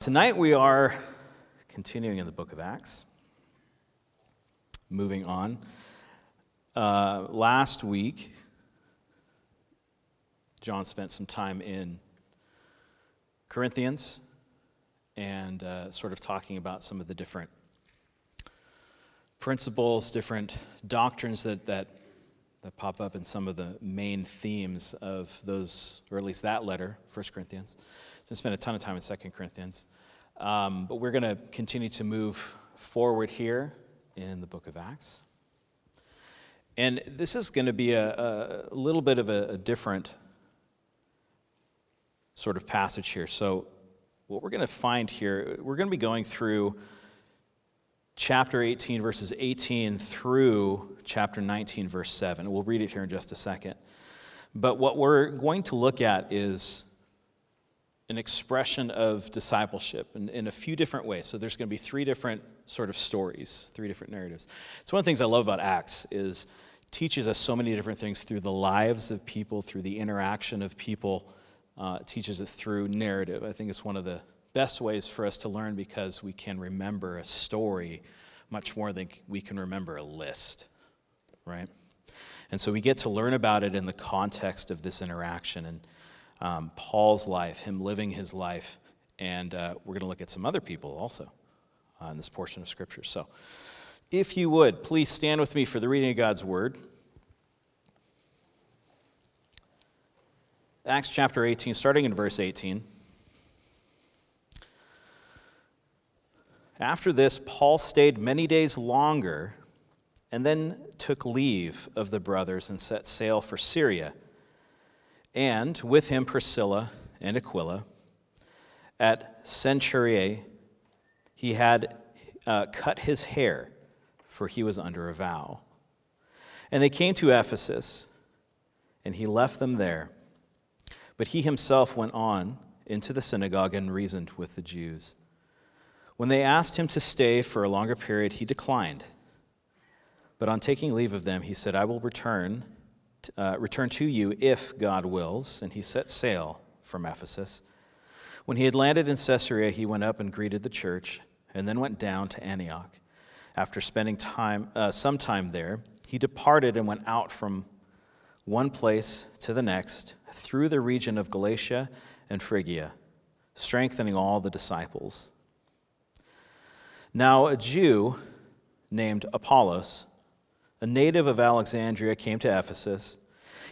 Tonight we are continuing in the book of Acts. Moving on. Uh, last week, John spent some time in Corinthians and uh, sort of talking about some of the different principles, different doctrines that, that, that pop up in some of the main themes of those, or at least that letter, 1 Corinthians. Didn't spend a ton of time in 2 Corinthians. Um, but we're going to continue to move forward here in the book of Acts. And this is going to be a, a little bit of a, a different sort of passage here. So, what we're going to find here, we're going to be going through chapter 18, verses 18 through chapter 19, verse 7. We'll read it here in just a second. But what we're going to look at is an expression of discipleship in, in a few different ways. So there's going to be three different sort of stories, three different narratives. It's one of the things I love about Acts is teaches us so many different things through the lives of people, through the interaction of people, uh, teaches us through narrative. I think it's one of the best ways for us to learn because we can remember a story much more than we can remember a list, right? And so we get to learn about it in the context of this interaction. And um, Paul's life, him living his life, and uh, we're going to look at some other people also uh, in this portion of Scripture. So, if you would, please stand with me for the reading of God's Word. Acts chapter 18, starting in verse 18. After this, Paul stayed many days longer and then took leave of the brothers and set sail for Syria and with him Priscilla and Aquila. At Cenchreae, he had uh, cut his hair, for he was under a vow. And they came to Ephesus, and he left them there. But he himself went on into the synagogue and reasoned with the Jews. When they asked him to stay for a longer period, he declined. But on taking leave of them, he said, I will return uh, return to you if God wills. And he set sail from Ephesus. When he had landed in Caesarea, he went up and greeted the church, and then went down to Antioch. After spending time, uh, some time there, he departed and went out from one place to the next through the region of Galatia and Phrygia, strengthening all the disciples. Now, a Jew named Apollos a native of Alexandria, came to Ephesus.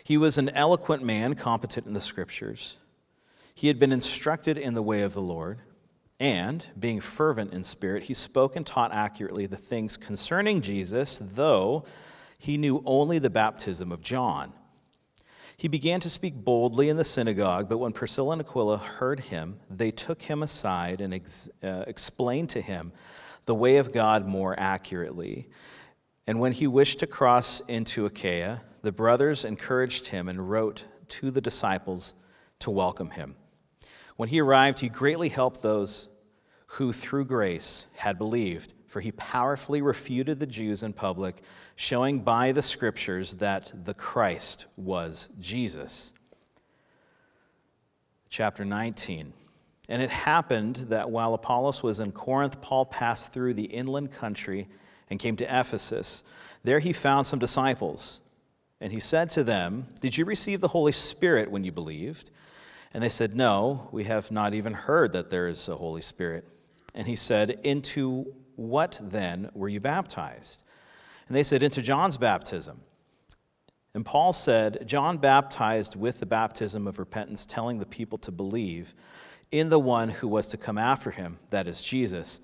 He was an eloquent man, competent in the scriptures. He had been instructed in the way of the Lord, and, being fervent in spirit, he spoke and taught accurately the things concerning Jesus, though he knew only the baptism of John. He began to speak boldly in the synagogue, but when Priscilla and Aquila heard him, they took him aside and ex- uh, explained to him the way of God more accurately. And when he wished to cross into Achaia, the brothers encouraged him and wrote to the disciples to welcome him. When he arrived, he greatly helped those who through grace had believed, for he powerfully refuted the Jews in public, showing by the scriptures that the Christ was Jesus. Chapter 19. And it happened that while Apollos was in Corinth, Paul passed through the inland country and came to Ephesus. There he found some disciples, and he said to them, Did you receive the Holy Spirit when you believed? And they said, No, we have not even heard that there is a Holy Spirit. And he said, Into what then were you baptized? And they said, Into John's baptism. And Paul said, John baptized with the baptism of repentance, telling the people to believe in the one who was to come after him, that is Jesus.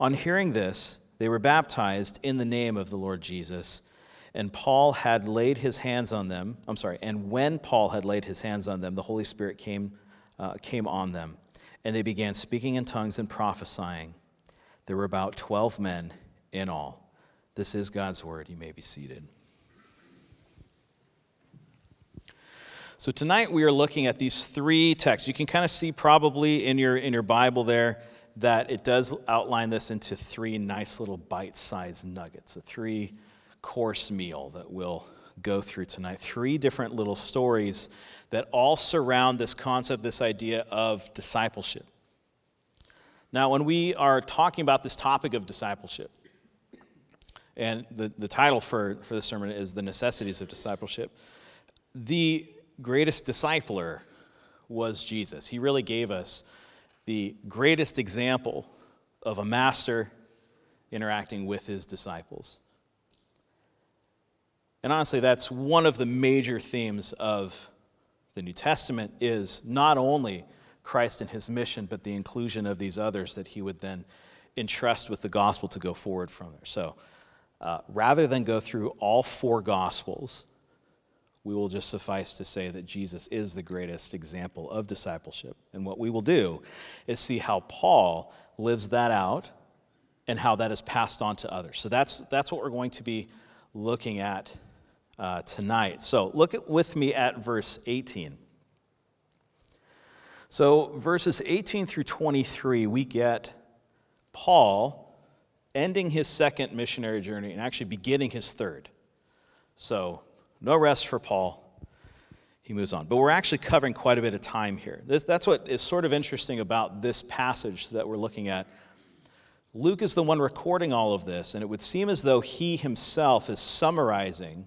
On hearing this, they were baptized in the name of the Lord Jesus. And Paul had laid his hands on them. I'm sorry. And when Paul had laid his hands on them, the Holy Spirit came, uh, came on them. And they began speaking in tongues and prophesying. There were about 12 men in all. This is God's word. You may be seated. So tonight we are looking at these three texts. You can kind of see probably in your in your Bible there that it does outline this into three nice little bite sized nuggets, a three course meal that we'll go through tonight. Three different little stories that all surround this concept, this idea of discipleship. Now, when we are talking about this topic of discipleship, and the, the title for, for this sermon is The Necessities of Discipleship, the greatest discipler was Jesus. He really gave us the greatest example of a master interacting with his disciples. And honestly, that's one of the major themes of the New Testament is not only Christ and his mission, but the inclusion of these others that he would then entrust with the gospel to go forward from there. So uh, rather than go through all four gospels, we will just suffice to say that Jesus is the greatest example of discipleship. And what we will do is see how Paul lives that out and how that is passed on to others. So that's, that's what we're going to be looking at uh, tonight. So look at, with me at verse 18. So, verses 18 through 23, we get Paul ending his second missionary journey and actually beginning his third. So, no rest for Paul. He moves on. But we're actually covering quite a bit of time here. This, that's what is sort of interesting about this passage that we're looking at. Luke is the one recording all of this, and it would seem as though he himself is summarizing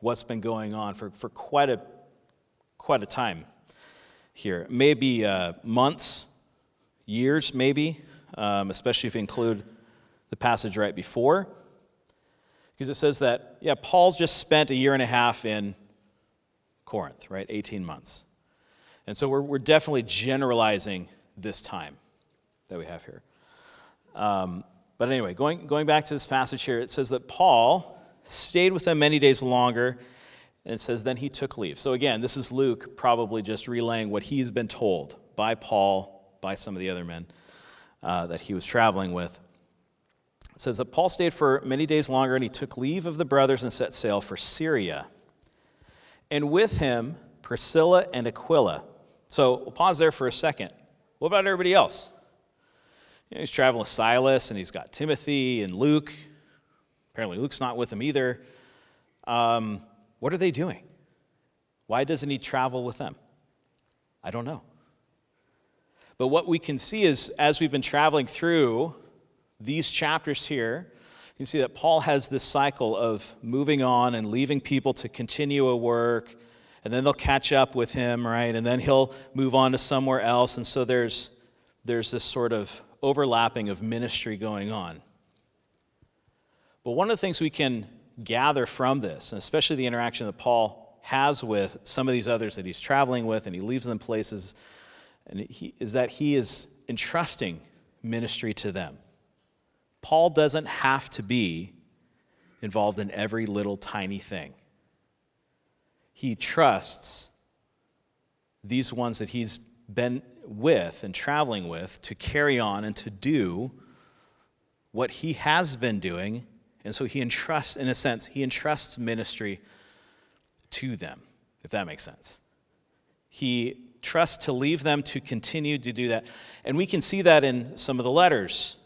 what's been going on for, for quite, a, quite a time here. Maybe uh, months, years, maybe, um, especially if you include the passage right before. Because it says that, yeah, Paul's just spent a year and a half in Corinth, right? 18 months. And so we're, we're definitely generalizing this time that we have here. Um, but anyway, going, going back to this passage here, it says that Paul stayed with them many days longer and it says, then he took leave. So again, this is Luke probably just relaying what he's been told by Paul, by some of the other men uh, that he was traveling with. It says that Paul stayed for many days longer and he took leave of the brothers and set sail for Syria. And with him, Priscilla and Aquila. So we'll pause there for a second. What about everybody else? You know, he's traveling with Silas and he's got Timothy and Luke. Apparently, Luke's not with him either. Um, what are they doing? Why doesn't he travel with them? I don't know. But what we can see is as we've been traveling through these chapters here, you can see that Paul has this cycle of moving on and leaving people to continue a work, and then they'll catch up with him, right? And then he'll move on to somewhere else. And so there's, there's this sort of overlapping of ministry going on. But one of the things we can gather from this, and especially the interaction that Paul has with some of these others that he's traveling with and he leaves them places, and he, is that he is entrusting ministry to them. Paul doesn't have to be involved in every little tiny thing. He trusts these ones that he's been with and traveling with to carry on and to do what he has been doing and so he entrusts, in a sense, he entrusts ministry to them, if that makes sense. He trusts to leave them to continue to do that. And we can see that in some of the letters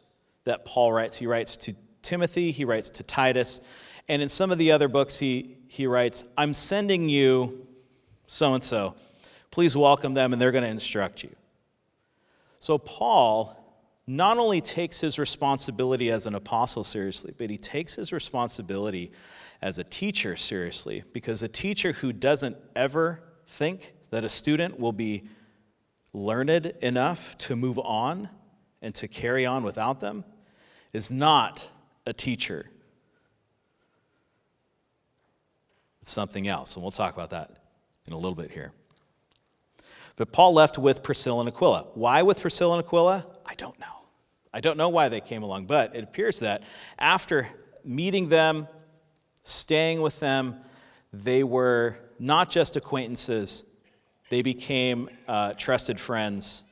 that Paul writes. He writes to Timothy, he writes to Titus, and in some of the other books, he, he writes, I'm sending you so and so. Please welcome them, and they're going to instruct you. So, Paul not only takes his responsibility as an apostle seriously, but he takes his responsibility as a teacher seriously because a teacher who doesn't ever think that a student will be learned enough to move on and to carry on without them is not a teacher. It's something else, and we'll talk about that in a little bit here. But Paul left with Priscilla and Aquila. Why with Priscilla and Aquila? I don't know. I don't know why they came along, but it appears that after meeting them, staying with them, they were not just acquaintances, they became uh, trusted friends,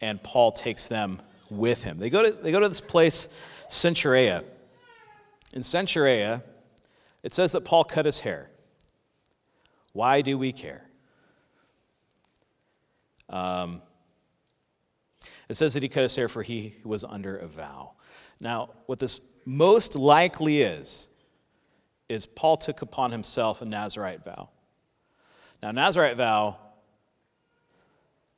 and Paul takes them with him. They go to, they go to this place, Cenchrea. In Cenchrea, it says that Paul cut his hair. Why do we care? Um, it says that he cut his hair for he was under a vow. Now, what this most likely is, is Paul took upon himself a Nazarite vow. Now, Nazarite vow,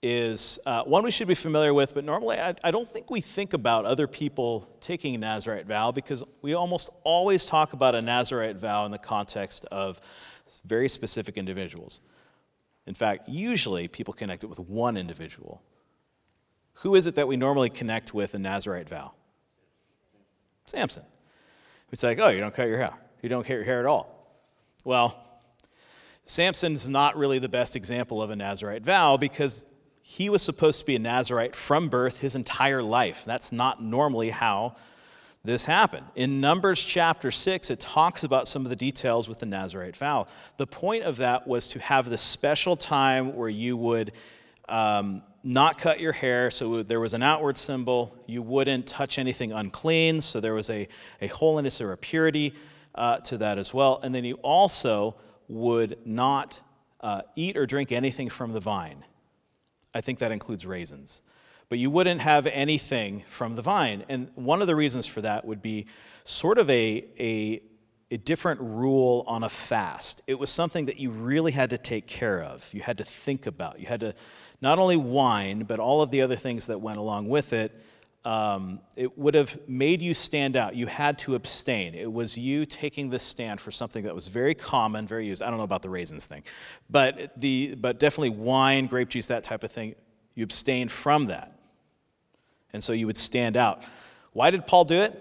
is uh, one we should be familiar with, but normally I, I don't think we think about other people taking a Nazarite vow because we almost always talk about a Nazarite vow in the context of very specific individuals. In fact, usually people connect it with one individual. Who is it that we normally connect with a Nazarite vow? Samson. It's like, oh, you don't cut your hair. You don't cut your hair at all. Well, Samson's not really the best example of a Nazarite vow because he was supposed to be a Nazarite from birth his entire life. That's not normally how this happened. In Numbers chapter 6, it talks about some of the details with the Nazarite vow. The point of that was to have this special time where you would um, not cut your hair, so there was an outward symbol. You wouldn't touch anything unclean, so there was a, a holiness or a purity uh, to that as well. And then you also would not uh, eat or drink anything from the vine. I think that includes raisins. But you wouldn't have anything from the vine. And one of the reasons for that would be sort of a, a, a different rule on a fast. It was something that you really had to take care of, you had to think about. You had to not only wine, but all of the other things that went along with it. Um, it would have made you stand out. You had to abstain. It was you taking the stand for something that was very common, very used. I don't know about the raisins thing, but, the, but definitely wine, grape juice, that type of thing. You abstained from that. And so you would stand out. Why did Paul do it?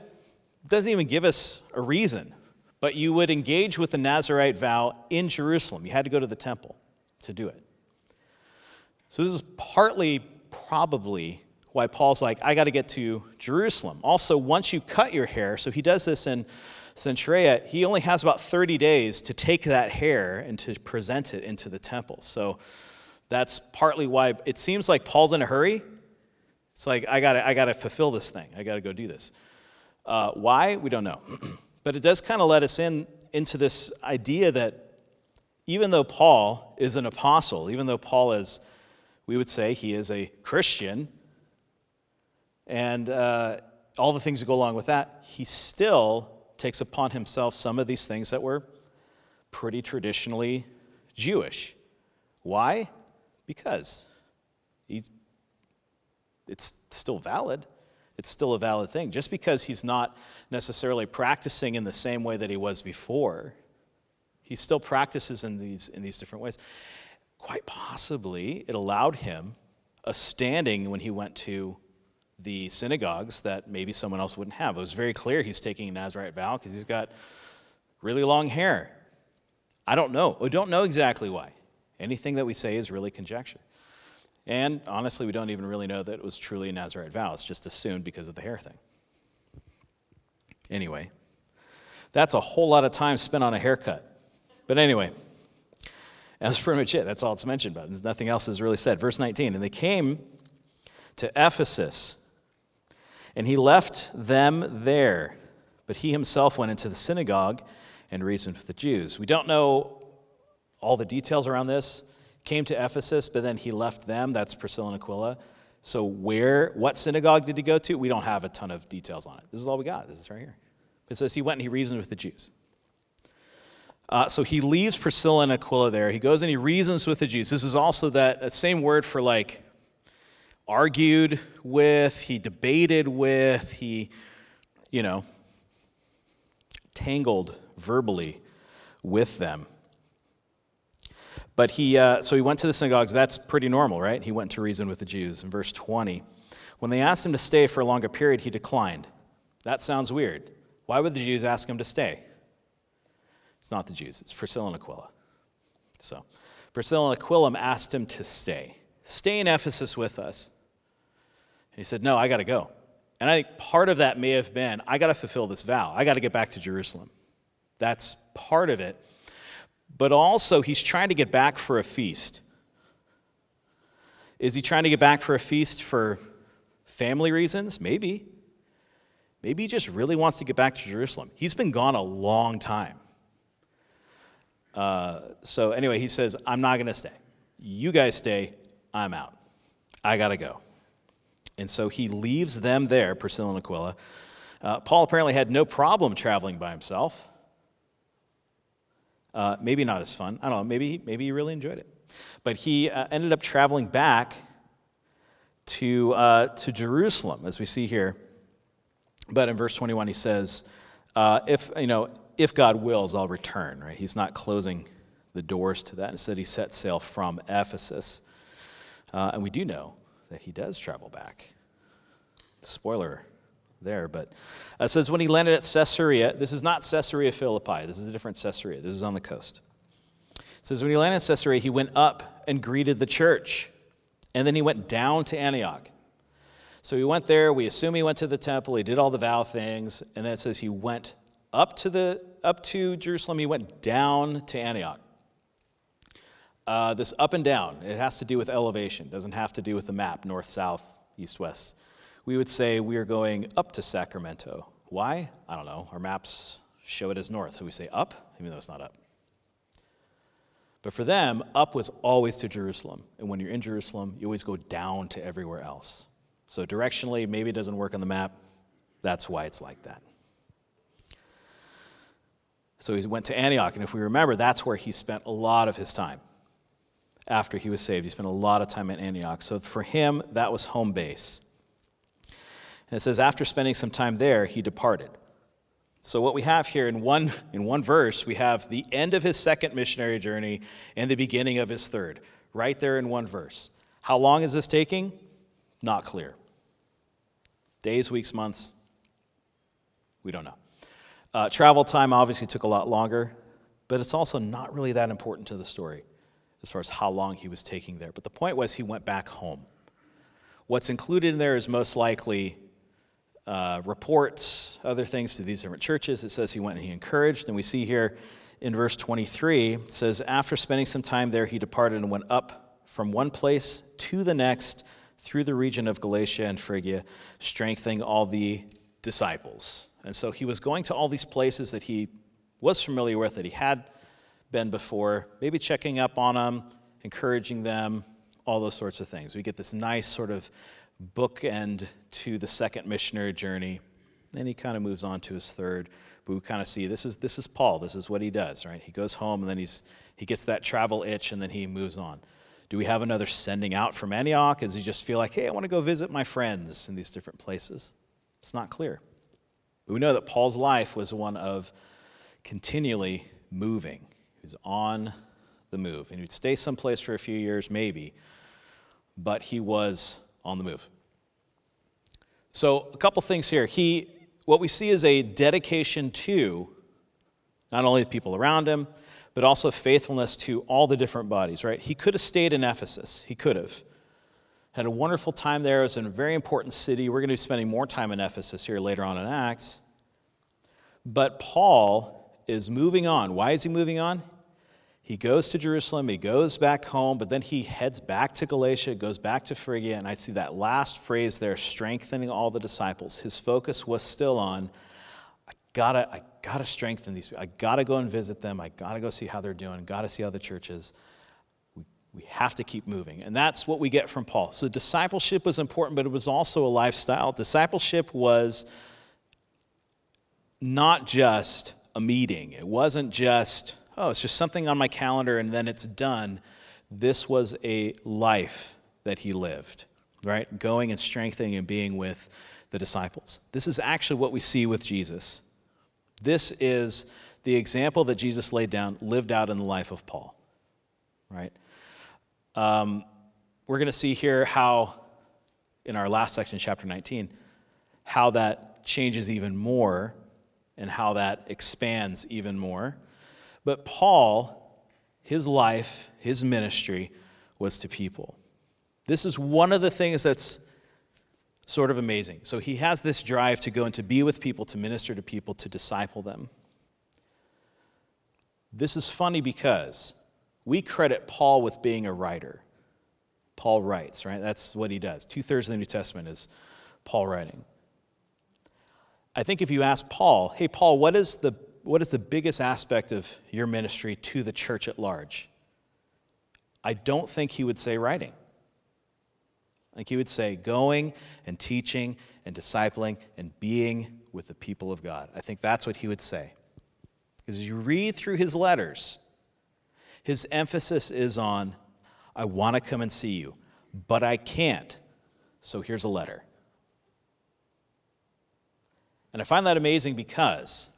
It doesn't even give us a reason. But you would engage with the Nazarite vow in Jerusalem. You had to go to the temple to do it. So this is partly, probably, why Paul's like, I got to get to Jerusalem. Also, once you cut your hair, so he does this in Cenchreae, he only has about 30 days to take that hair and to present it into the temple. So that's partly why it seems like Paul's in a hurry. It's like, I got I gotta fulfill this thing, I got to go do this. Uh, why? We don't know. but it does kind of let us in into this idea that even though Paul is an apostle, even though Paul is, we would say, he is a Christian, and uh, all the things that go along with that, he still takes upon himself some of these things that were pretty traditionally Jewish. Why? Because he, it's still valid. It's still a valid thing. Just because he's not necessarily practicing in the same way that he was before, he still practices in these, in these different ways. Quite possibly, it allowed him a standing when he went to the synagogues that maybe someone else wouldn't have. It was very clear he's taking a Nazarite vow because he's got really long hair. I don't know. We don't know exactly why. Anything that we say is really conjecture. And honestly, we don't even really know that it was truly a Nazarite vow. It's just assumed because of the hair thing. Anyway, that's a whole lot of time spent on a haircut. But anyway, that's pretty much it. That's all it's mentioned about. There's nothing else is really said. Verse 19. And they came to Ephesus and he left them there, but he himself went into the synagogue and reasoned with the Jews. We don't know all the details around this. Came to Ephesus, but then he left them. That's Priscilla and Aquila. So, where, what synagogue did he go to? We don't have a ton of details on it. This is all we got. This is right here. It says he went and he reasoned with the Jews. Uh, so he leaves Priscilla and Aquila there. He goes and he reasons with the Jews. This is also that same word for like argued with, he debated with, he, you know, tangled verbally with them. But he, uh, so he went to the synagogues. That's pretty normal, right? He went to reason with the Jews. In verse 20, when they asked him to stay for a longer period, he declined. That sounds weird. Why would the Jews ask him to stay? It's not the Jews, it's Priscilla and Aquila. So, Priscilla and Aquila asked him to stay. Stay in Ephesus with us. He said, No, I got to go. And I think part of that may have been I got to fulfill this vow, I got to get back to Jerusalem. That's part of it. But also, he's trying to get back for a feast. Is he trying to get back for a feast for family reasons? Maybe. Maybe he just really wants to get back to Jerusalem. He's been gone a long time. Uh, so, anyway, he says, I'm not going to stay. You guys stay. I'm out. I got to go. And so he leaves them there, Priscilla and Aquila. Uh, Paul apparently had no problem traveling by himself. Uh, maybe not as fun. I don't know. Maybe, maybe he really enjoyed it. But he uh, ended up traveling back to, uh, to Jerusalem, as we see here. But in verse 21, he says, uh, if, you know, if God wills, I'll return, right? He's not closing the doors to that. Instead, he set sail from Ephesus. Uh, and we do know that he does travel back. Spoiler there, but it says when he landed at Caesarea, this is not Caesarea Philippi, this is a different Caesarea, this is on the coast. It says when he landed at Caesarea, he went up and greeted the church, and then he went down to Antioch. So he went there, we assume he went to the temple, he did all the vow things, and then it says he went up to the up to Jerusalem, he went down to Antioch. Uh, this up and down, it has to do with elevation, it doesn't have to do with the map, north, south, east, west. We would say we are going up to Sacramento. Why? I don't know. Our maps show it as north, so we say up, even though it's not up. But for them, up was always to Jerusalem. And when you're in Jerusalem, you always go down to everywhere else. So directionally, maybe it doesn't work on the map. That's why it's like that. So he went to Antioch, and if we remember, that's where he spent a lot of his time after he was saved. He spent a lot of time at Antioch. So for him, that was home base. And it says, after spending some time there, he departed. So what we have here in one, in one verse, we have the end of his second missionary journey and the beginning of his third, right there in one verse. How long is this taking? Not clear. Days, weeks, months? We don't know. Uh, travel time obviously took a lot longer, but it's also not really that important to the story as far as how long he was taking there. But the point was he went back home. What's included in there is most likely uh, reports, other things to these different churches. It says he went and he encouraged. And we see here in verse 23, it says, After spending some time there, he departed and went up from one place to the next through the region of Galatia and Phrygia, strengthening all the disciples. And so he was going to all these places that he was familiar with, that he had been before, maybe checking up on them, encouraging them, all those sorts of things. We get this nice sort of bookend to the second missionary journey. Then he kind of moves on to his third. But we kind of see this is this is Paul. This is what he does, right? He goes home and then he's he gets that travel itch and then he moves on. Do we have another sending out from Antioch? Does he just feel like, hey, I want to go visit my friends in these different places? It's not clear. But we know that Paul's life was one of continually moving. Was on the move. And he'd stay someplace for a few years, maybe, but he was on the move. So, a couple things here. He, what we see is a dedication to not only the people around him, but also faithfulness to all the different bodies, right? He could have stayed in Ephesus. He could have. Had a wonderful time there. It was a very important city. We're going to be spending more time in Ephesus here later on in Acts. But Paul is moving on. Why is he moving on? He goes to Jerusalem, he goes back home, but then he heads back to Galatia, goes back to Phrygia, and I see that last phrase there, strengthening all the disciples. His focus was still on, I gotta, I gotta strengthen these people. I gotta go and visit them. I gotta go see how they're doing. Gotta see how the church is. We, we have to keep moving. And that's what we get from Paul. So discipleship was important, but it was also a lifestyle. Discipleship was not just a meeting. It wasn't just oh, it's just something on my calendar and then it's done. This was a life that he lived, right? Going and strengthening and being with the disciples. This is actually what we see with Jesus. This is the example that Jesus laid down, lived out in the life of Paul, right? Um, we're going to see here how, in our last section, chapter 19, how that changes even more and how that expands even more. But Paul, his life, his ministry was to people. This is one of the things that's sort of amazing. So he has this drive to go and to be with people, to minister to people, to disciple them. This is funny because we credit Paul with being a writer. Paul writes, right? That's what he does. Two thirds of the New Testament is Paul writing. I think if you ask Paul, hey, Paul, what is the what is the biggest aspect of your ministry to the church at large? I don't think he would say writing. I think he would say going and teaching and discipling and being with the people of God. I think that's what he would say. Because as you read through his letters, his emphasis is on, I want to come and see you, but I can't So here's a letter. And I find that amazing because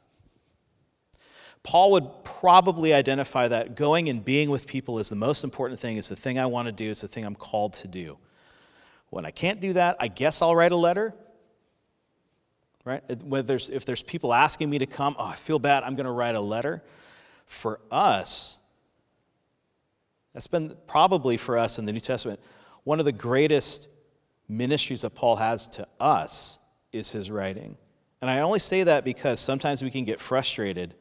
Paul would probably identify that going and being with people is the most important thing. It's the thing I want to do, it's the thing I'm called to do. When I can't do that, I guess I'll write a letter. Right? Whether there's, if there's people asking me to come, oh, I feel bad, I'm going to write a letter. For us, that's been probably for us in the New Testament one of the greatest ministries that Paul has to us is his writing. And I only say that because sometimes we can get frustrated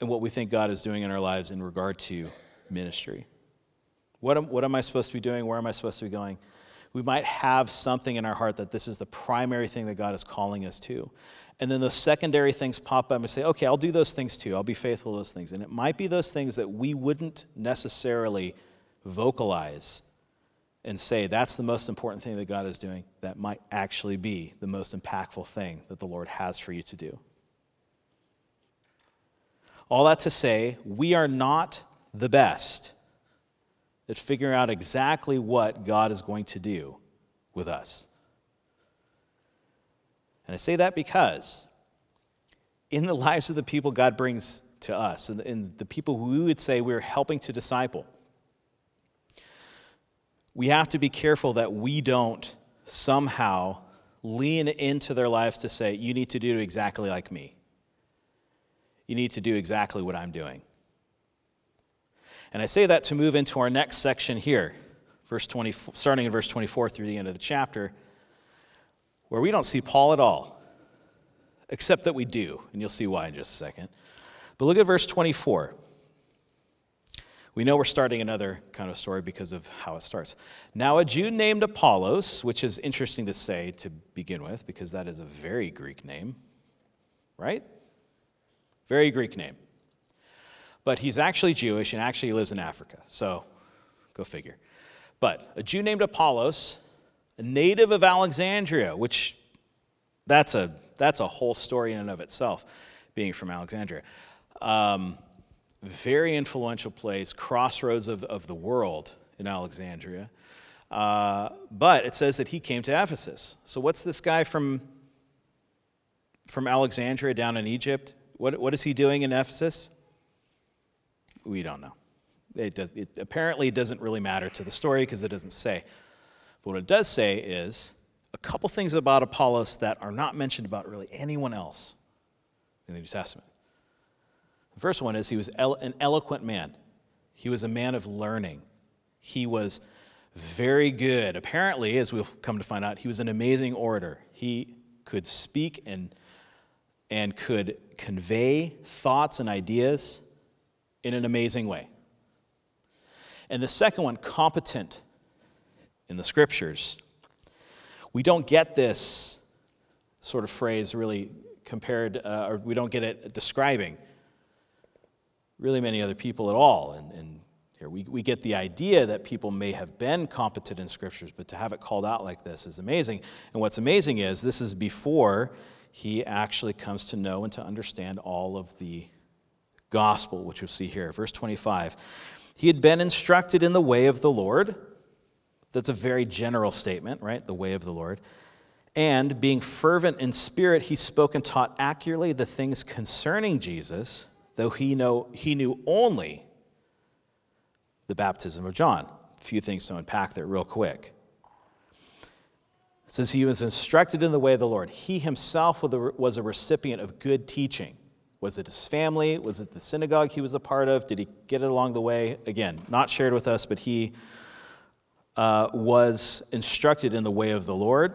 in what we think God is doing in our lives in regard to ministry. What am, what am I supposed to be doing? Where am I supposed to be going? We might have something in our heart that this is the primary thing that God is calling us to. And then those secondary things pop up and say, okay, I'll do those things too. I'll be faithful to those things. And it might be those things that we wouldn't necessarily vocalize and say that's the most important thing that God is doing. That might actually be the most impactful thing that the Lord has for you to do. All that to say, we are not the best at figuring out exactly what God is going to do with us. And I say that because in the lives of the people God brings to us, and in the people we would say we're helping to disciple, we have to be careful that we don't somehow lean into their lives to say, you need to do exactly like me you need to do exactly what I'm doing. And I say that to move into our next section here, verse 20, starting in verse 24 through the end of the chapter, where we don't see Paul at all, except that we do, and you'll see why in just a second. But look at verse 24. We know we're starting another kind of story because of how it starts. Now, a Jew named Apollos, which is interesting to say to begin with, because that is a very Greek name, right? Very Greek name. But he's actually Jewish and actually lives in Africa. So go figure. But a Jew named Apollos, a native of Alexandria, which that's a, that's a whole story in and of itself, being from Alexandria. Um, very influential place, crossroads of, of the world in Alexandria. Uh, but it says that he came to Ephesus. So what's this guy from, from Alexandria down in Egypt? What, what is he doing in Ephesus? We don't know. It does, it, apparently, it doesn't really matter to the story because it doesn't say. But what it does say is a couple things about Apollos that are not mentioned about really anyone else in the New Testament. The first one is he was an eloquent man, he was a man of learning. He was very good. Apparently, as we'll come to find out, he was an amazing orator. He could speak and and could convey thoughts and ideas in an amazing way. And the second one, competent in the scriptures. We don't get this sort of phrase really compared, uh, or we don't get it describing really many other people at all. And, and here we, we get the idea that people may have been competent in scriptures, but to have it called out like this is amazing. And what's amazing is this is before he actually comes to know and to understand all of the gospel, which you'll see here. Verse 25. He had been instructed in the way of the Lord. That's a very general statement, right? The way of the Lord. And being fervent in spirit, he spoke and taught accurately the things concerning Jesus, though he, know, he knew only the baptism of John. A few things to unpack there, real quick. Says he was instructed in the way of the Lord. He himself was a recipient of good teaching. Was it his family? Was it the synagogue he was a part of? Did he get it along the way? Again, not shared with us, but he uh, was instructed in the way of the Lord.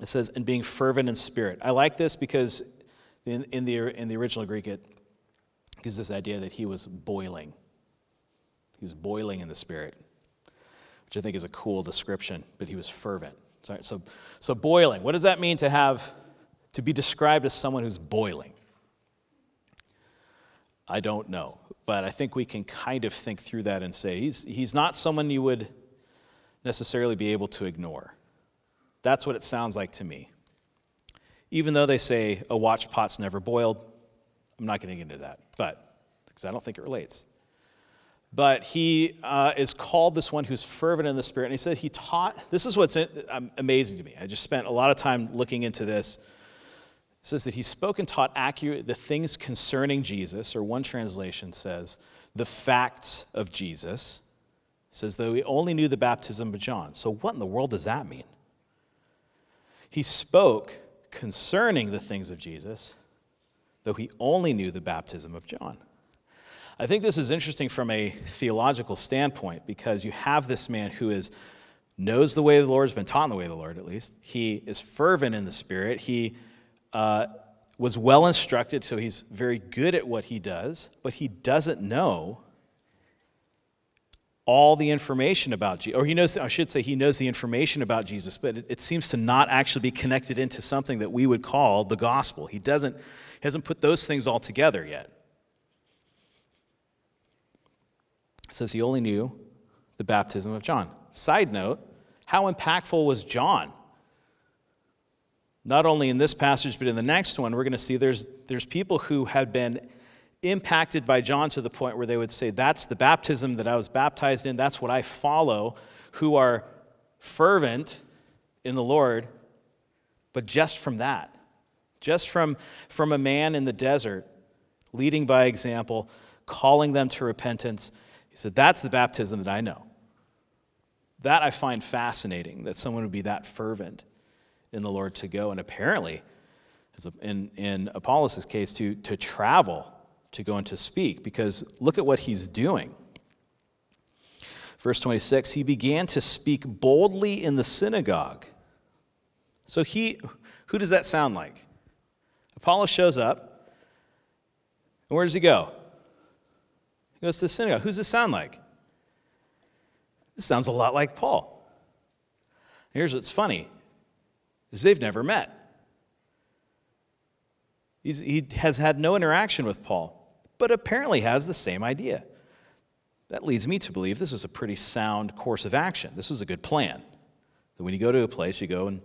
It says, and being fervent in spirit. I like this because in, in, the, in the original Greek, it gives this idea that he was boiling. He was boiling in the spirit, which I think is a cool description, but he was fervent. Sorry, so, so boiling. What does that mean to have, to be described as someone who's boiling? I don't know, but I think we can kind of think through that and say he's, he's not someone you would necessarily be able to ignore. That's what it sounds like to me. Even though they say a watch pot's never boiled, I'm not going to get into that, but because I don't think it relates. But he uh, is called this one who's fervent in the spirit. And he said he taught, this is what's in, um, amazing to me. I just spent a lot of time looking into this. It says that he spoke and taught accurate the things concerning Jesus, or one translation says, the facts of Jesus. It says, though he only knew the baptism of John. So, what in the world does that mean? He spoke concerning the things of Jesus, though he only knew the baptism of John. I think this is interesting from a theological standpoint because you have this man who is knows the way of the Lord, has been taught in the way of the Lord at least. He is fervent in the Spirit. He uh, was well instructed, so he's very good at what he does, but he doesn't know all the information about Jesus. Or he knows, I should say, he knows the information about Jesus, but it, it seems to not actually be connected into something that we would call the gospel. He doesn't, he hasn't put those things all together yet. It says he only knew the baptism of John. Side note, how impactful was John? Not only in this passage, but in the next one, we're going to see there's, there's people who had been impacted by John to the point where they would say, That's the baptism that I was baptized in, that's what I follow, who are fervent in the Lord, but just from that, just from, from a man in the desert, leading by example, calling them to repentance, he said, That's the baptism that I know. That I find fascinating, that someone would be that fervent in the Lord to go. And apparently, in, in Apollos' case, to, to travel, to go and to speak, because look at what he's doing. Verse 26 He began to speak boldly in the synagogue. So he, who does that sound like? Apollos shows up, and where does he go? Goes to the synagogue. Who's this sound like? This sounds a lot like Paul. Here's what's funny is they've never met. He's, he has had no interaction with Paul, but apparently has the same idea. That leads me to believe this is a pretty sound course of action. This is a good plan. That when you go to a place, you go and,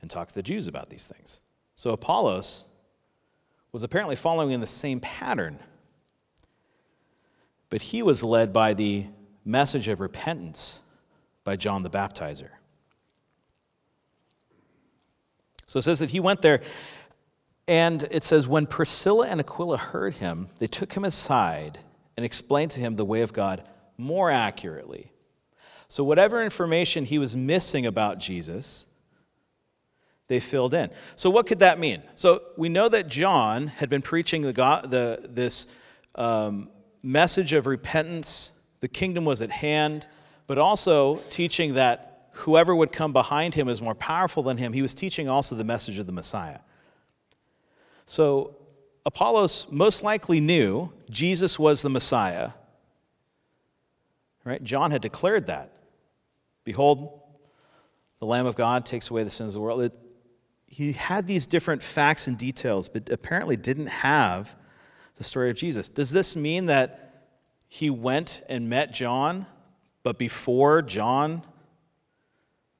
and talk to the Jews about these things. So Apollos was apparently following in the same pattern but he was led by the message of repentance by John the Baptizer. So it says that he went there, and it says, when Priscilla and Aquila heard him, they took him aside and explained to him the way of God more accurately. So, whatever information he was missing about Jesus, they filled in. So, what could that mean? So, we know that John had been preaching the, God, the this um, message of repentance, the kingdom was at hand, but also teaching that whoever would come behind him is more powerful than him. He was teaching also the message of the Messiah. So Apollos most likely knew Jesus was the Messiah. Right? John had declared that. Behold, the Lamb of God takes away the sins of the world. It, he had these different facts and details, but apparently didn't have the story of Jesus. Does this mean that he went and met John, but before John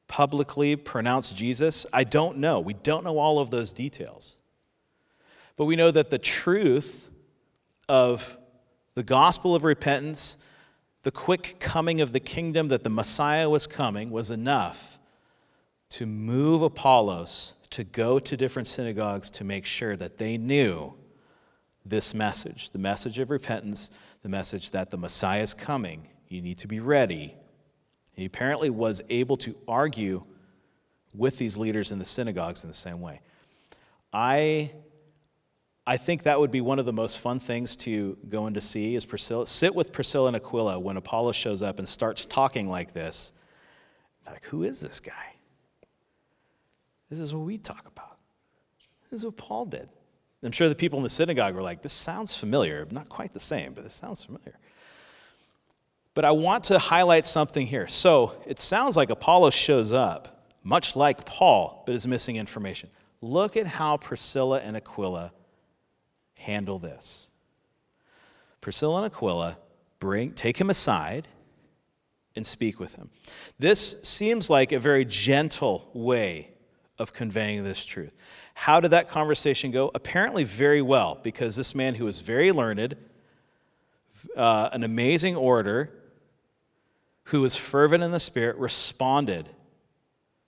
publicly pronounced Jesus? I don't know. We don't know all of those details. But we know that the truth of the gospel of repentance, the quick coming of the kingdom, that the Messiah was coming, was enough to move Apollos to go to different synagogues to make sure that they knew this message the message of repentance, the message that the Messiah is coming. You need to be ready. He apparently was able to argue with these leaders in the synagogues in the same way. I, I think that would be one of the most fun things to go and to see is Priscilla, sit with Priscilla and Aquila when Apollo shows up and starts talking like this. Like, who is this guy? This is what we talk about. This is what Paul did. I'm sure the people in the synagogue were like, this sounds familiar. Not quite the same, but this sounds familiar. But I want to highlight something here. So it sounds like Apollos shows up, much like Paul, but is missing information. Look at how Priscilla and Aquila handle this. Priscilla and Aquila bring, take him aside and speak with him. This seems like a very gentle way of conveying this truth. How did that conversation go? Apparently, very well, because this man who was very learned, uh, an amazing orator who was fervent in the Spirit, responded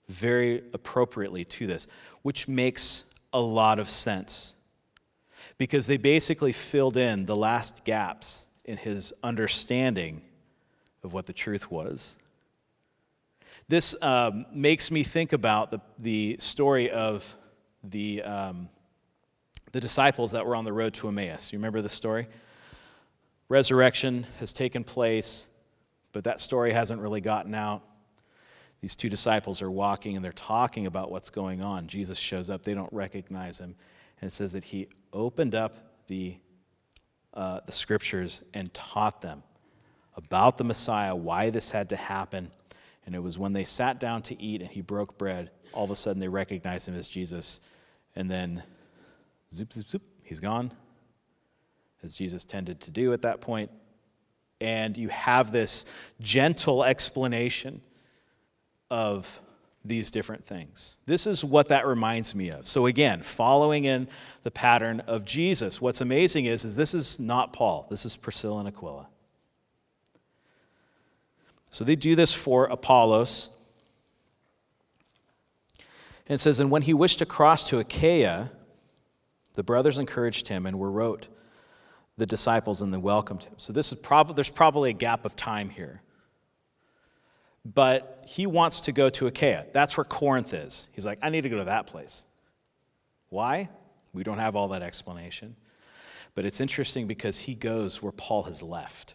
very appropriately to this, which makes a lot of sense because they basically filled in the last gaps in his understanding of what the truth was. This um, makes me think about the, the story of the, um, the disciples that were on the road to Emmaus. You remember the story? Resurrection has taken place, but that story hasn't really gotten out. These two disciples are walking and they're talking about what's going on. Jesus shows up, they don't recognize him. And it says that he opened up the, uh, the scriptures and taught them about the Messiah, why this had to happen. And it was when they sat down to eat and he broke bread, all of a sudden they recognize him as Jesus. And then, zoop, zoop, zoop, he's gone, as Jesus tended to do at that point. And you have this gentle explanation of these different things. This is what that reminds me of. So again, following in the pattern of Jesus. What's amazing is, is this is not Paul. This is Priscilla and Aquila. So they do this for Apollos. And it says, And when he wished to cross to Achaia, the brothers encouraged him and were wrote the disciples and they welcomed him. So this is prob- there's probably a gap of time here but he wants to go to Achaia. That's where Corinth is. He's like, I need to go to that place. Why? We don't have all that explanation. But it's interesting because he goes where Paul has left.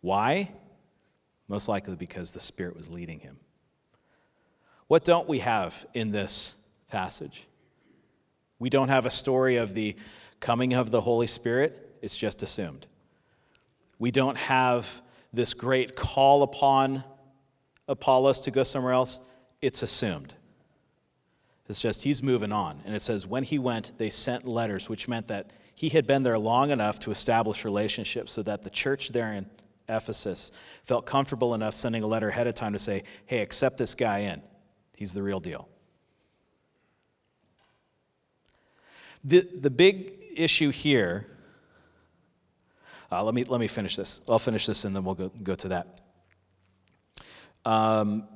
Why? Most likely because the Spirit was leading him. What don't we have in this passage? We don't have a story of the coming of the Holy Spirit, it's just assumed. We don't have this great call upon Apollos to go somewhere else, it's assumed. It's just he's moving on. And it says, when he went, they sent letters, which meant that he had been there long enough to establish relationships so that the church there in Ephesus felt comfortable enough sending a letter ahead of time to say, hey, accept this guy in. He's the real deal. The, the big issue here uh, let, me, let me finish this. I'll finish this and then we'll go, go to that. Um,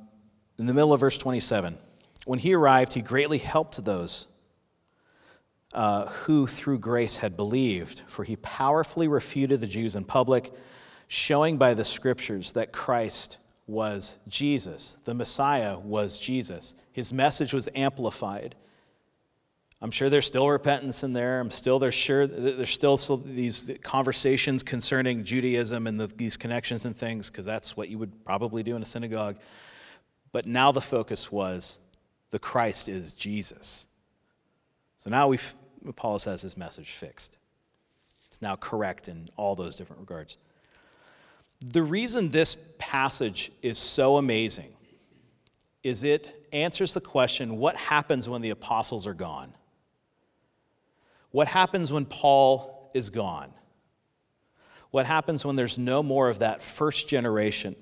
in the middle of verse 27, when he arrived, he greatly helped those uh, who through grace had believed, for he powerfully refuted the Jews in public, showing by the scriptures that Christ was Jesus. The Messiah was Jesus. His message was amplified. I'm sure there's still repentance in there. I'm still there's sure there's still these conversations concerning Judaism and the, these connections and things because that's what you would probably do in a synagogue. But now the focus was the Christ is Jesus. So now we've Paul says his message fixed. It's now correct in all those different regards. The reason this passage is so amazing is it answers the question what happens when the apostles are gone? What happens when Paul is gone? What happens when there's no more of that first generation,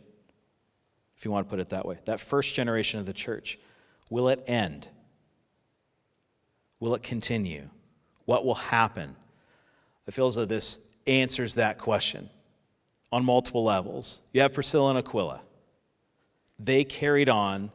if you want to put it that way, that first generation of the church? Will it end? Will it continue? What will happen? I feel as though this answers that question on multiple levels. You have Priscilla and Aquila. They carried on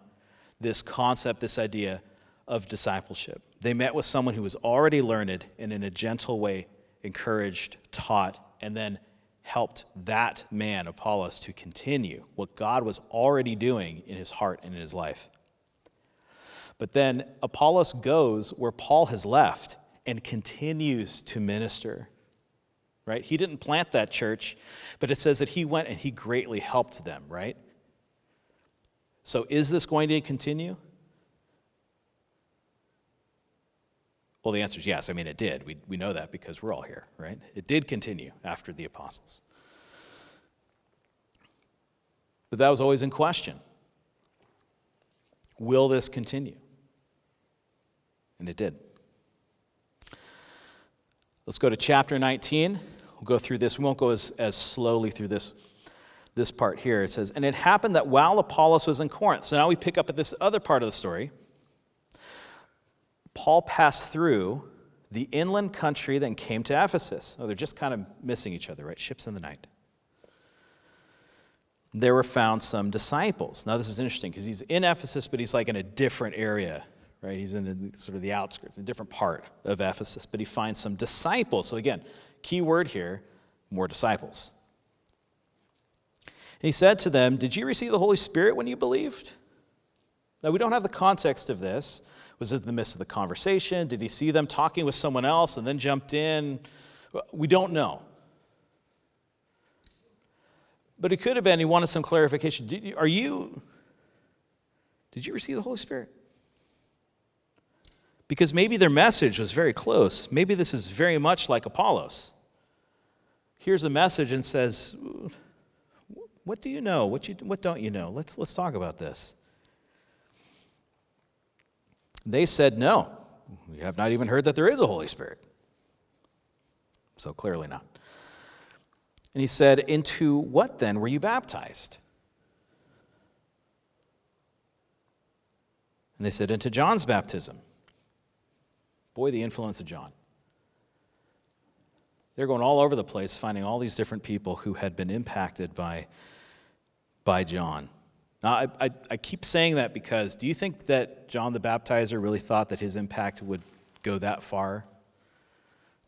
this concept, this idea of discipleship. They met with someone who was already learned and in a gentle way encouraged, taught, and then helped that man, Apollos, to continue what God was already doing in his heart and in his life. But then Apollos goes where Paul has left and continues to minister. Right? He didn't plant that church, but it says that he went and he greatly helped them, right? So is this going to continue? Well, the answer is yes. I mean, it did. We, we know that because we're all here, right? It did continue after the apostles. But that was always in question. Will this continue? And it did. Let's go to chapter 19. We'll go through this. We won't go as, as slowly through this, this part here. It says, And it happened that while Apollos was in Corinth, so now we pick up at this other part of the story Paul passed through the inland country, then came to Ephesus. Oh, they're just kind of missing each other, right? Ships in the night. There were found some disciples. Now, this is interesting because he's in Ephesus, but he's like in a different area, right? He's in the, sort of the outskirts, a different part of Ephesus, but he finds some disciples. So, again, key word here more disciples. he said to them, Did you receive the Holy Spirit when you believed? Now, we don't have the context of this. Was it in the midst of the conversation? Did he see them talking with someone else and then jumped in? We don't know. But it could have been he wanted some clarification. Did are you, did you receive the Holy Spirit? Because maybe their message was very close. Maybe this is very much like Apollos. Here's a message and says, What do you know? What, you, what don't you know? Let's, let's talk about this. They said, No, we have not even heard that there is a Holy Spirit. So clearly not. And he said, Into what then were you baptized? And they said, Into John's baptism. Boy, the influence of John. They're going all over the place, finding all these different people who had been impacted by, by John. Now, I, I, I, keep saying that because do you think that John the Baptizer really thought that his impact would go that far?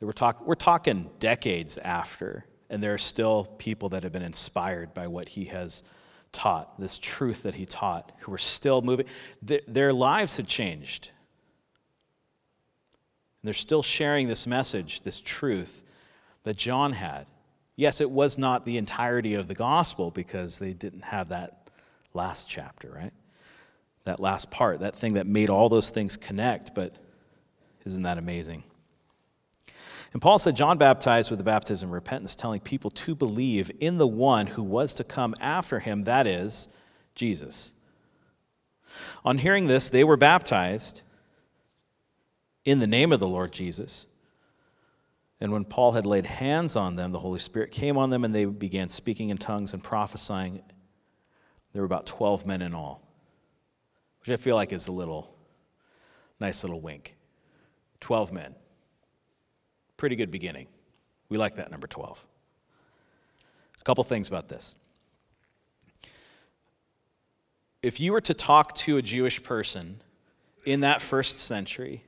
We're, talk, we're talking decades after, and there are still people that have been inspired by what he has taught, this truth that he taught, who are still moving. Their, their lives had changed. And they're still sharing this message, this truth that John had. Yes, it was not the entirety of the gospel because they didn't have that last chapter, right? That last part, that thing that made all those things connect, but isn't that amazing? And Paul said, John baptized with the baptism of repentance, telling people to believe in the one who was to come after him, that is, Jesus. On hearing this, they were baptized in the name of the Lord Jesus. And when Paul had laid hands on them, the Holy Spirit came on them, and they began speaking in tongues and prophesying. There were about 12 men in all, which I feel like is a little nice little wink. 12 men. Pretty good beginning. We like that number 12. A couple things about this. If you were to talk to a Jewish person in that first century,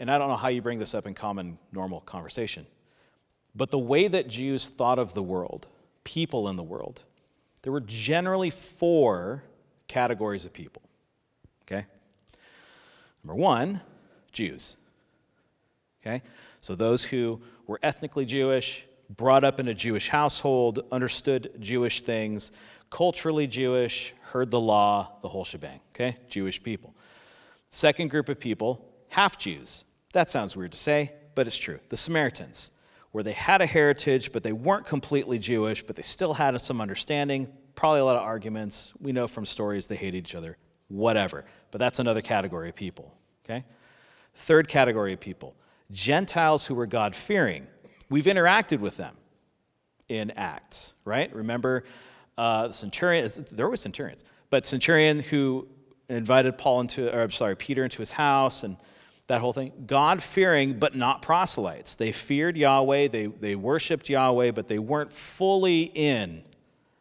and I don't know how you bring this up in common, normal conversation, but the way that Jews thought of the world, people in the world, there were generally four categories of people. Okay? Number one, Jews. Okay? So those who were ethnically Jewish, brought up in a Jewish household, understood Jewish things, culturally Jewish, heard the law, the whole shebang. Okay? Jewish people. Second group of people, half Jews. That sounds weird to say, but it's true. The Samaritans where they had a heritage, but they weren't completely Jewish, but they still had some understanding, probably a lot of arguments. We know from stories they hate each other, whatever. But that's another category of people, okay? Third category of people Gentiles who were God fearing. We've interacted with them in Acts, right? Remember uh, the centurion, there were centurions, but centurion who invited Paul into, or I'm sorry, Peter into his house and that whole thing. God fearing, but not proselytes. They feared Yahweh, they, they worshiped Yahweh, but they weren't fully in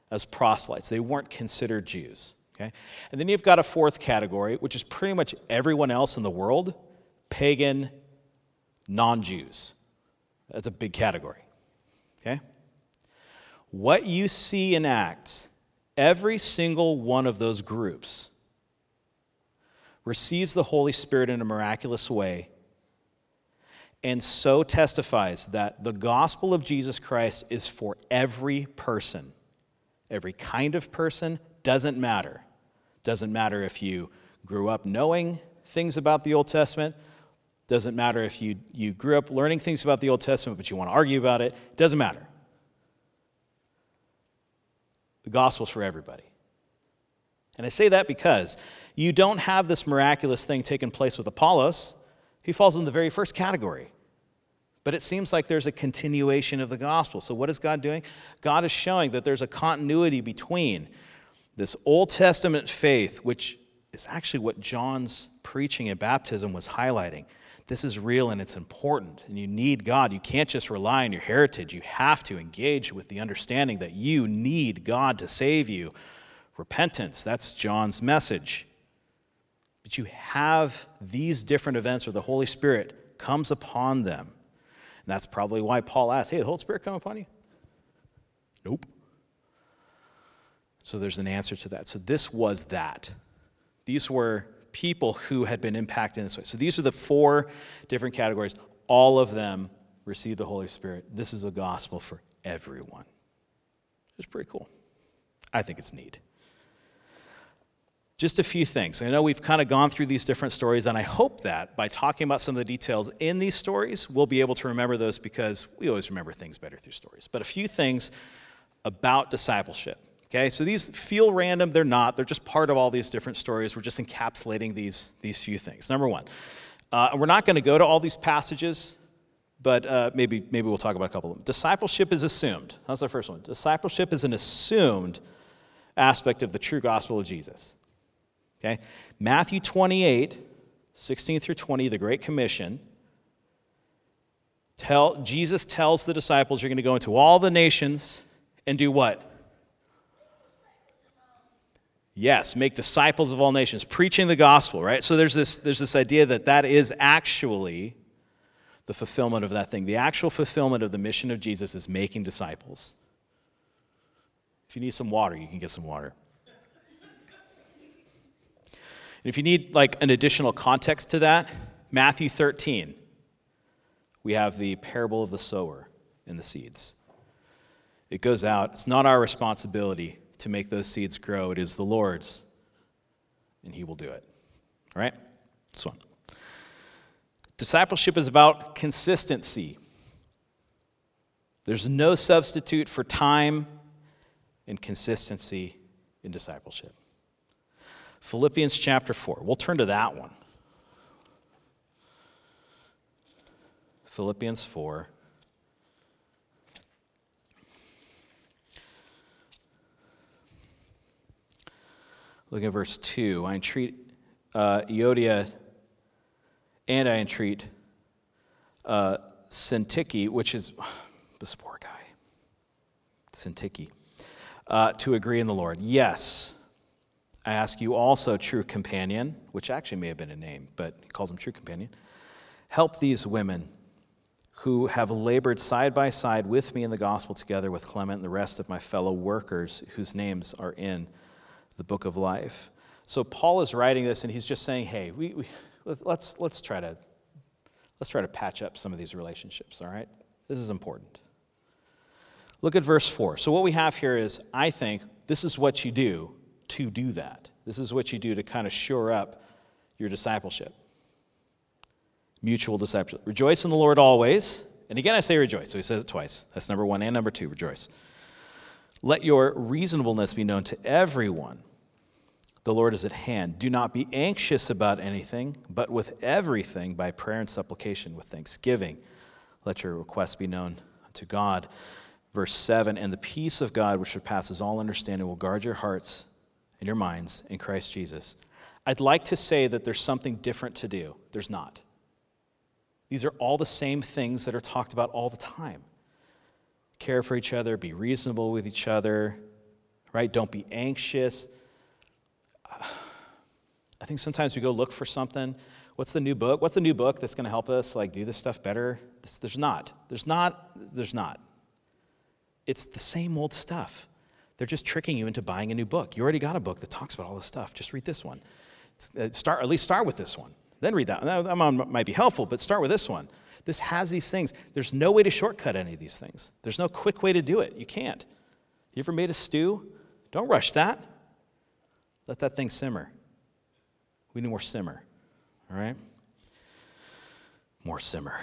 as proselytes. They weren't considered Jews. Okay? And then you've got a fourth category, which is pretty much everyone else in the world pagan, non Jews. That's a big category. Okay? What you see in Acts, every single one of those groups receives the Holy Spirit in a miraculous way, and so testifies that the gospel of Jesus Christ is for every person. Every kind of person doesn't matter. Doesn't matter if you grew up knowing things about the Old Testament. Doesn't matter if you, you grew up learning things about the Old Testament, but you want to argue about it. Doesn't matter. The gospel's for everybody. And I say that because you don't have this miraculous thing taking place with Apollos. He falls in the very first category. But it seems like there's a continuation of the gospel. So, what is God doing? God is showing that there's a continuity between this Old Testament faith, which is actually what John's preaching at baptism was highlighting. This is real and it's important, and you need God. You can't just rely on your heritage. You have to engage with the understanding that you need God to save you. Repentance, that's John's message. But you have these different events, where the Holy Spirit comes upon them. And that's probably why Paul asked, Hey, the Holy Spirit come upon you? Nope. So there's an answer to that. So this was that. These were people who had been impacted in this way. So these are the four different categories. All of them receive the Holy Spirit. This is a gospel for everyone. It's pretty cool. I think it's neat. Just a few things. I know we've kind of gone through these different stories, and I hope that by talking about some of the details in these stories, we'll be able to remember those because we always remember things better through stories. But a few things about discipleship. Okay, so these feel random, they're not. They're just part of all these different stories. We're just encapsulating these, these few things. Number one, uh, we're not going to go to all these passages, but uh, maybe, maybe we'll talk about a couple of them. Discipleship is assumed. That's the first one. Discipleship is an assumed aspect of the true gospel of Jesus. Okay, Matthew 28, 16 through 20, the Great Commission. Tell, Jesus tells the disciples, You're going to go into all the nations and do what? Yes, make disciples of all nations, preaching the gospel, right? So there's this, there's this idea that that is actually the fulfillment of that thing. The actual fulfillment of the mission of Jesus is making disciples. If you need some water, you can get some water. And if you need like an additional context to that, Matthew 13, we have the parable of the sower and the seeds. It goes out, it's not our responsibility to make those seeds grow. It is the Lord's, and He will do it. All right? This one. Discipleship is about consistency. There's no substitute for time and consistency in discipleship. Philippians chapter 4. We'll turn to that one. Philippians 4. Look at verse 2. I entreat uh, Euodia and I entreat uh, Syntyche, which is this poor guy, Syntyche, uh, to agree in the Lord. Yes, I ask you also, true companion, which actually may have been a name, but he calls him true companion, help these women who have labored side by side with me in the gospel together with Clement and the rest of my fellow workers whose names are in the book of life. So Paul is writing this and he's just saying, hey, we, we, let's, let's, try to, let's try to patch up some of these relationships, all right? This is important. Look at verse 4. So, what we have here is, I think, this is what you do to do that. This is what you do to kind of shore up your discipleship. Mutual discipleship. Rejoice in the Lord always. And again, I say rejoice. So he says it twice. That's number one and number two, rejoice. Let your reasonableness be known to everyone. The Lord is at hand. Do not be anxious about anything, but with everything, by prayer and supplication, with thanksgiving, let your requests be known to God. Verse 7 And the peace of God, which surpasses all understanding, will guard your hearts and your minds in Christ Jesus. I'd like to say that there's something different to do. There's not. These are all the same things that are talked about all the time care for each other, be reasonable with each other, right? Don't be anxious. I think sometimes we go look for something. What's the new book? What's the new book that's going to help us like do this stuff better? There's not. There's not. There's not. It's the same old stuff. They're just tricking you into buying a new book. You already got a book that talks about all this stuff. Just read this one. Uh, start at least start with this one. Then read that. That might be helpful, but start with this one. This has these things. There's no way to shortcut any of these things. There's no quick way to do it. You can't. You ever made a stew? Don't rush that. Let that thing simmer. We need more simmer. All right? More simmer.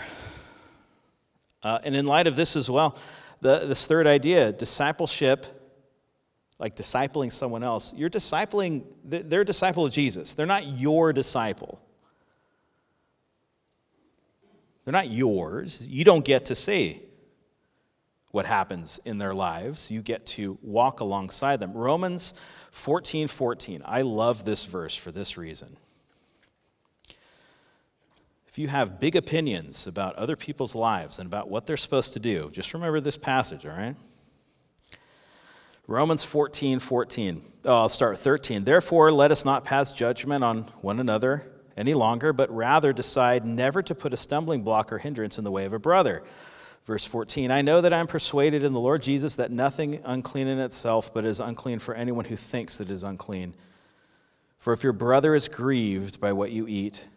Uh, and in light of this as well, the, this third idea discipleship, like discipling someone else, you're discipling, they're a disciple of Jesus. They're not your disciple. They're not yours. You don't get to say what happens in their lives. You get to walk alongside them. Romans 14 14. I love this verse for this reason. If you have big opinions about other people's lives and about what they're supposed to do, just remember this passage, all right? Romans 14 14. Oh, I'll start 13. Therefore, let us not pass judgment on one another any longer, but rather decide never to put a stumbling block or hindrance in the way of a brother. Verse 14 I know that I am persuaded in the Lord Jesus that nothing unclean in itself, but is unclean for anyone who thinks that it is unclean. For if your brother is grieved by what you eat,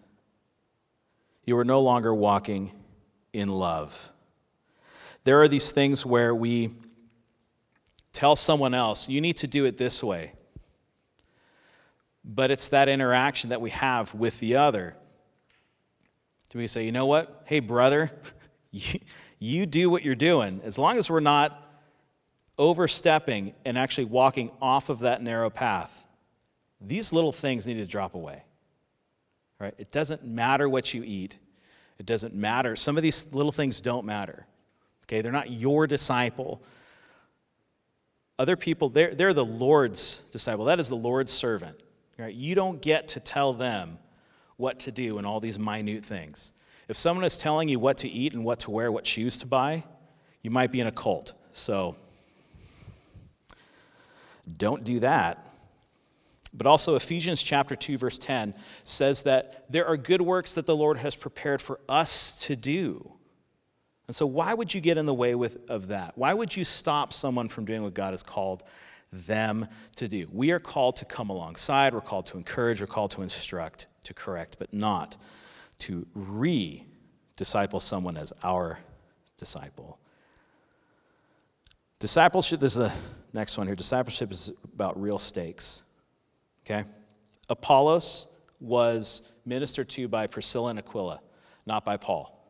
you are no longer walking in love. There are these things where we tell someone else, you need to do it this way. But it's that interaction that we have with the other. Do we say, you know what? Hey, brother, you, do what you're doing. As long as we're not overstepping and actually walking off of that narrow path, these little things need to drop away. Right? It doesn't matter what you eat. It doesn't matter. Some of these little things don't matter. Okay, they're not your disciple. Other people, they're, they're the Lord's disciple. That is the Lord's servant. Right? You don't get to tell them what to do in all these minute things. If someone is telling you what to eat and what to wear, what shoes to buy, you might be in a cult. So don't do that. But also, Ephesians chapter 2, verse 10 says that there are good works that the Lord has prepared for us to do. And so, why would you get in the way with, of that? Why would you stop someone from doing what God has called them to do? We are called to come alongside, we're called to encourage, we're called to instruct, to correct, but not to re disciple someone as our disciple. Discipleship, this is the next one here. Discipleship is about real stakes. Okay? Apollos was ministered to by Priscilla and Aquila, not by Paul.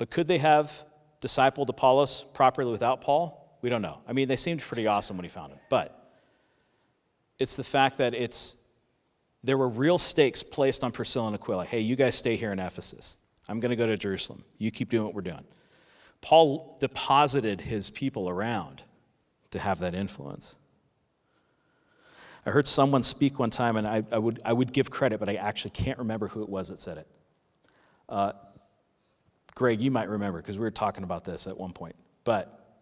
But could they have discipled Apollos properly without Paul? We don't know. I mean, they seemed pretty awesome when he found him. But it's the fact that it's there were real stakes placed on Priscilla and Aquila. Hey, you guys stay here in Ephesus. I'm going to go to Jerusalem. You keep doing what we're doing. Paul deposited his people around to have that influence. I heard someone speak one time, and I, I, would, I would give credit, but I actually can't remember who it was that said it. Uh, Greg, you might remember because we were talking about this at one point. But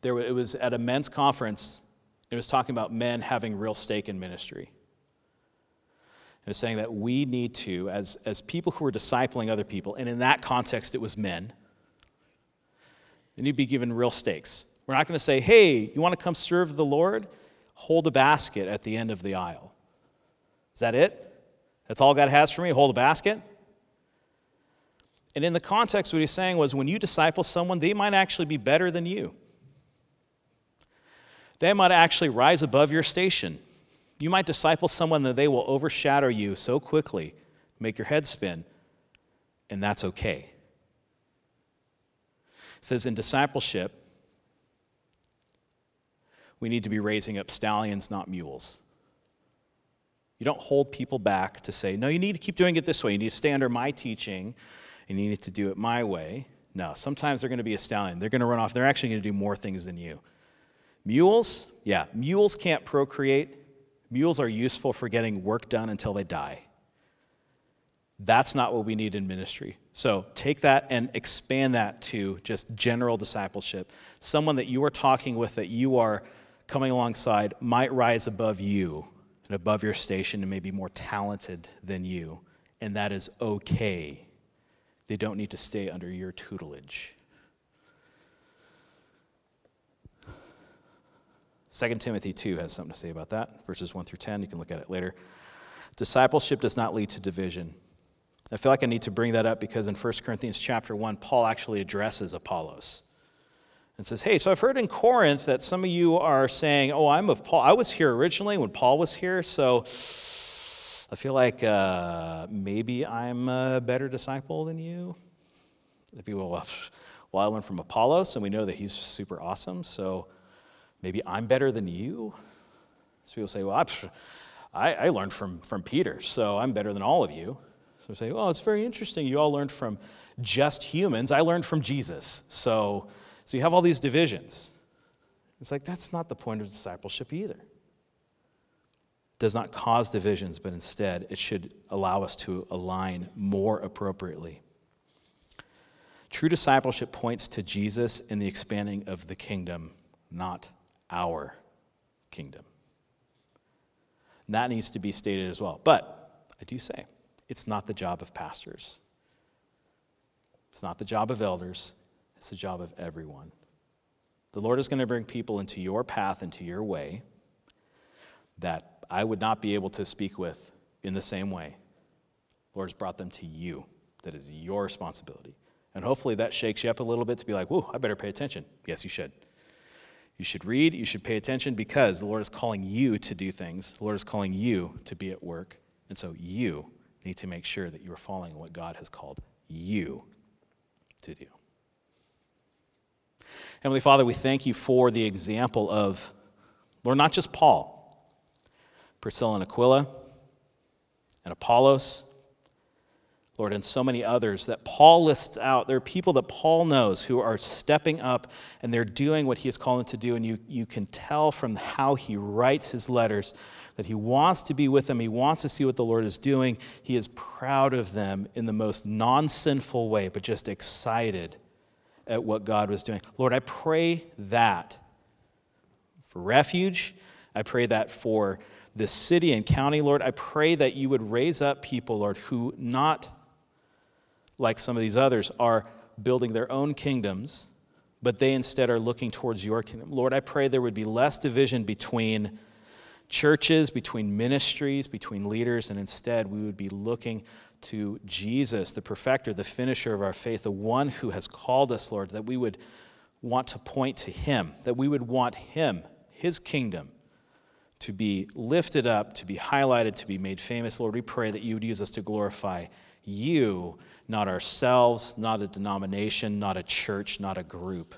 there, it was at a men's conference, it was talking about men having real stake in ministry. It was saying that we need to, as, as people who are discipling other people, and in that context it was men, they need to be given real stakes. We're not going to say, hey, you want to come serve the Lord? hold a basket at the end of the aisle. Is that it? That's all God has for me? Hold a basket? And in the context, what he's saying was when you disciple someone, they might actually be better than you. They might actually rise above your station. You might disciple someone that they will overshadow you so quickly, make your head spin, and that's okay. It says in discipleship, we need to be raising up stallions, not mules. You don't hold people back to say, no, you need to keep doing it this way. You need to stay under my teaching and you need to do it my way. No, sometimes they're going to be a stallion. They're going to run off. They're actually going to do more things than you. Mules, yeah, mules can't procreate. Mules are useful for getting work done until they die. That's not what we need in ministry. So take that and expand that to just general discipleship. Someone that you are talking with that you are coming alongside might rise above you and above your station and may be more talented than you, and that is okay. They don't need to stay under your tutelage. 2 Timothy 2 has something to say about that, verses 1 through 10. You can look at it later. Discipleship does not lead to division. I feel like I need to bring that up because in 1 Corinthians chapter 1, Paul actually addresses Apollos and says, Hey, so I've heard in Corinth that some of you are saying, Oh, I'm of Paul. I was here originally when Paul was here, so I feel like uh, maybe I'm a better disciple than you. The people, well, well, I learned from Apollos, and we know that he's super awesome, so maybe I'm better than you. So people say, Well, I, I learned from, from Peter, so I'm better than all of you. So we say, Well, it's very interesting. You all learned from just humans. I learned from Jesus. So So you have all these divisions. It's like that's not the point of discipleship either. Does not cause divisions, but instead it should allow us to align more appropriately. True discipleship points to Jesus in the expanding of the kingdom, not our kingdom. And that needs to be stated as well. But I do say, it's not the job of pastors. It's not the job of elders. It's the job of everyone. The Lord is going to bring people into your path, into your way, that I would not be able to speak with in the same way. The Lord has brought them to you. That is your responsibility. And hopefully that shakes you up a little bit to be like, whoa, I better pay attention. Yes, you should. You should read, you should pay attention because the Lord is calling you to do things. The Lord is calling you to be at work. And so you need to make sure that you are following what God has called you to do. Heavenly Father, we thank you for the example of, Lord, not just Paul, Priscilla and Aquila, and Apollos, Lord, and so many others that Paul lists out. There are people that Paul knows who are stepping up and they're doing what he is them to do. And you, you can tell from how he writes his letters that he wants to be with them. He wants to see what the Lord is doing. He is proud of them in the most non sinful way, but just excited at what God was doing. Lord, I pray that for refuge. I pray that for this city and county, Lord. I pray that you would raise up people, Lord, who not like some of these others, are building their own kingdoms, but they instead are looking towards your kingdom. Lord, I pray there would be less division between churches, between ministries, between leaders, and instead we would be looking to Jesus, the perfecter, the finisher of our faith, the one who has called us, Lord, that we would want to point to him, that we would want him, his kingdom, to be lifted up, to be highlighted, to be made famous. Lord, we pray that you would use us to glorify you not ourselves, not a denomination, not a church, not a group.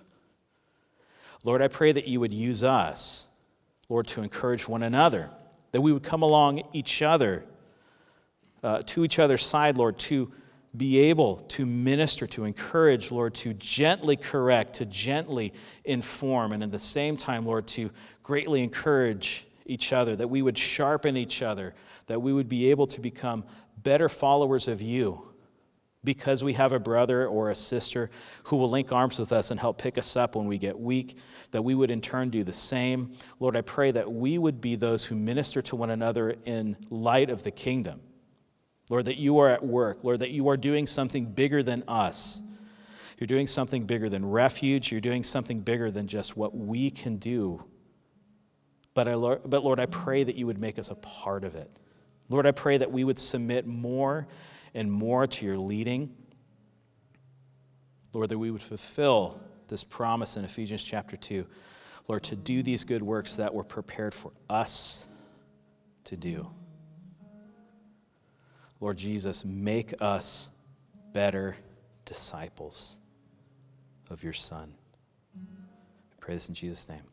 Lord, I pray that you would use us, Lord, to encourage one another, that we would come along each other, uh, to each other's side, Lord, to be able to minister, to encourage, Lord, to gently correct, to gently inform, and at the same time, Lord, to greatly encourage each other, that we would sharpen each other, that we would be able to become better followers of you because we have a brother or a sister who will link arms with us and help pick us up when we get weak, that we would in turn do the same. Lord, I pray that we would be those who minister to one another in light of the kingdom. Lord, that you are at work. Lord, that you are doing something bigger than us. You're doing something bigger than refuge. You're doing something bigger than just what we can do. But, I, but Lord, I pray that you would make us a part of it. Lord, I pray that we would submit more and more to your leading. Lord, that we would fulfill this promise in Ephesians chapter 2. Lord, to do these good works that were prepared for us to do. Lord Jesus, make us better disciples of your Son. I pray this in Jesus' name.